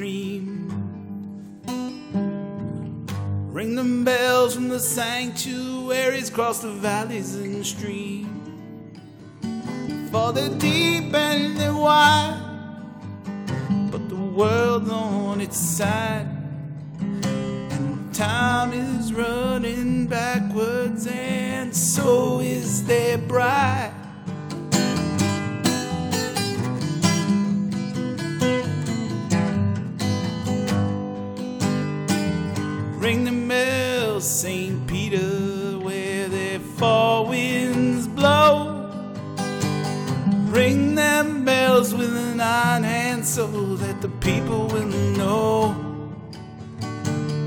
stream. Ring them bells from the sanctuaries, cross the valleys and streams. For they're deep and they're wide, but the world's on its side. And time is running backwards, and so is their bride. Ring the bells, St. Peter, where the four winds blow. Ring them bells with an iron hand so that the people will know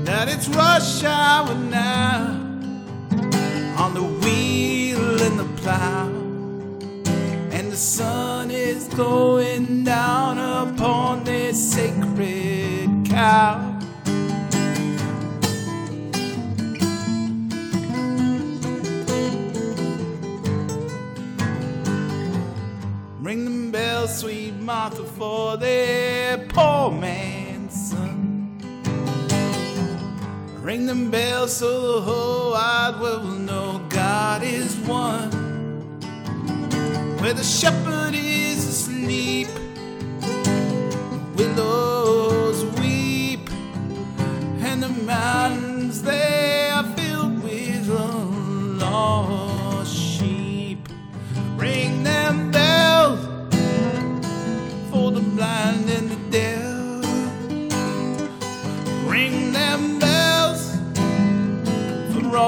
that it's rush hour now on the wheel and the plow. And the sun is going down Martha, for their poor man's son. Ring them bells so the whole wide world will know God is one. Where the shepherd is asleep,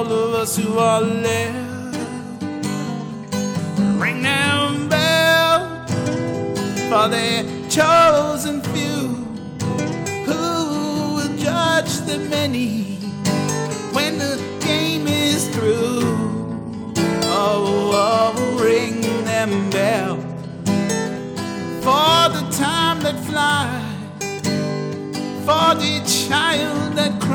all of us who are left. Ring them bells for their chosen few who will judge the many when the game is through. Oh, oh ring them bells for the time that flies, for the child that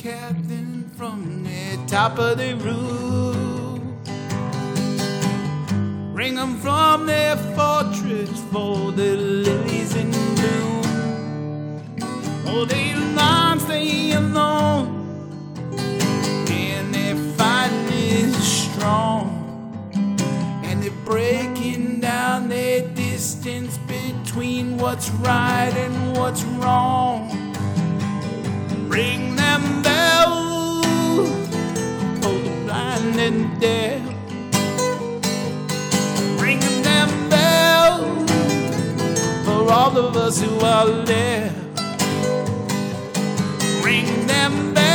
Catherine, from the top of the roof. Ring them from their fortress for the lilies in bloom. Oh, they long stay alone, and their fighting is strong, and they're breaking down their distance between what's right and what's wrong. And deaf. Ring them bells for all of us who are left. Ring them bells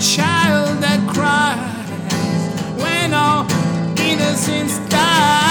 child that cries when all innocence dies.